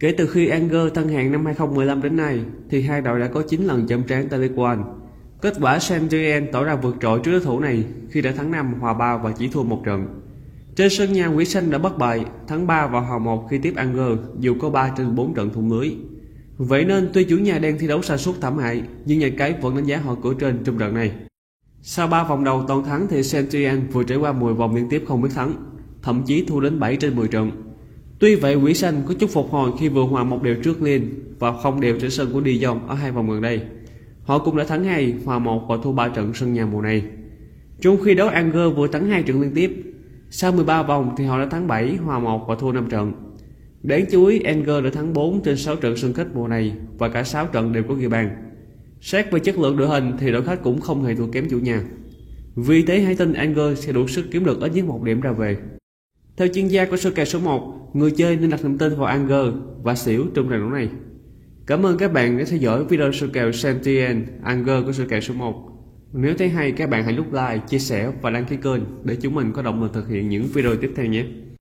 Kể từ khi Anger thăng hạng năm 2015 đến nay, thì hai đội đã có 9 lần chạm trán tại League One. Kết quả Saint-Germain tỏ ra vượt trội trước đối thủ này khi đã thắng 5, hòa 3 và chỉ thua một trận. Trên sân nhà Quỷ Xanh đã bất bại, thắng 3 và hòa 1 khi tiếp Anger dù có 3 trên 4 trận thủng lưới. Vậy nên tuy chủ nhà đang thi đấu sa sút thảm hại, nhưng nhà cái vẫn đánh giá họ cửa trên trong trận này. Sau 3 vòng đầu toàn thắng thì Saint-Germain vừa trải qua 10 vòng liên tiếp không biết thắng, thậm chí thua đến 7 trên 10 trận. Tuy vậy Quỷ Xanh có chút phục hồi khi vừa hòa một đều trước Lin và không đều trên sân của Dijon ở hai vòng gần đây. Họ cũng đã thắng 2, hòa 1 và thua 3 trận sân nhà mùa này. Trong khi đó Anger vừa thắng 2 trận liên tiếp, sau 13 vòng thì họ đã thắng 7, hòa 1 và thua 5 trận. Đáng chú ý, Anger đã thắng 4 trên 6 trận sân khách mùa này và cả 6 trận đều có ghi bàn. Xét về chất lượng đội hình thì đội khách cũng không hề thua kém chủ nhà. Vì thế hãy tin Anger sẽ đủ sức kiếm được ít nhất một điểm ra về. Theo chuyên gia của sơ kèo số 1, người chơi nên đặt niềm tin vào Anger và xỉu trong trận đấu này. Cảm ơn các bạn đã theo dõi video sơ kèo Santien Anger của sơ kèo số 1. Nếu thấy hay các bạn hãy nút like, chia sẻ và đăng ký kênh để chúng mình có động lực thực hiện những video tiếp theo nhé.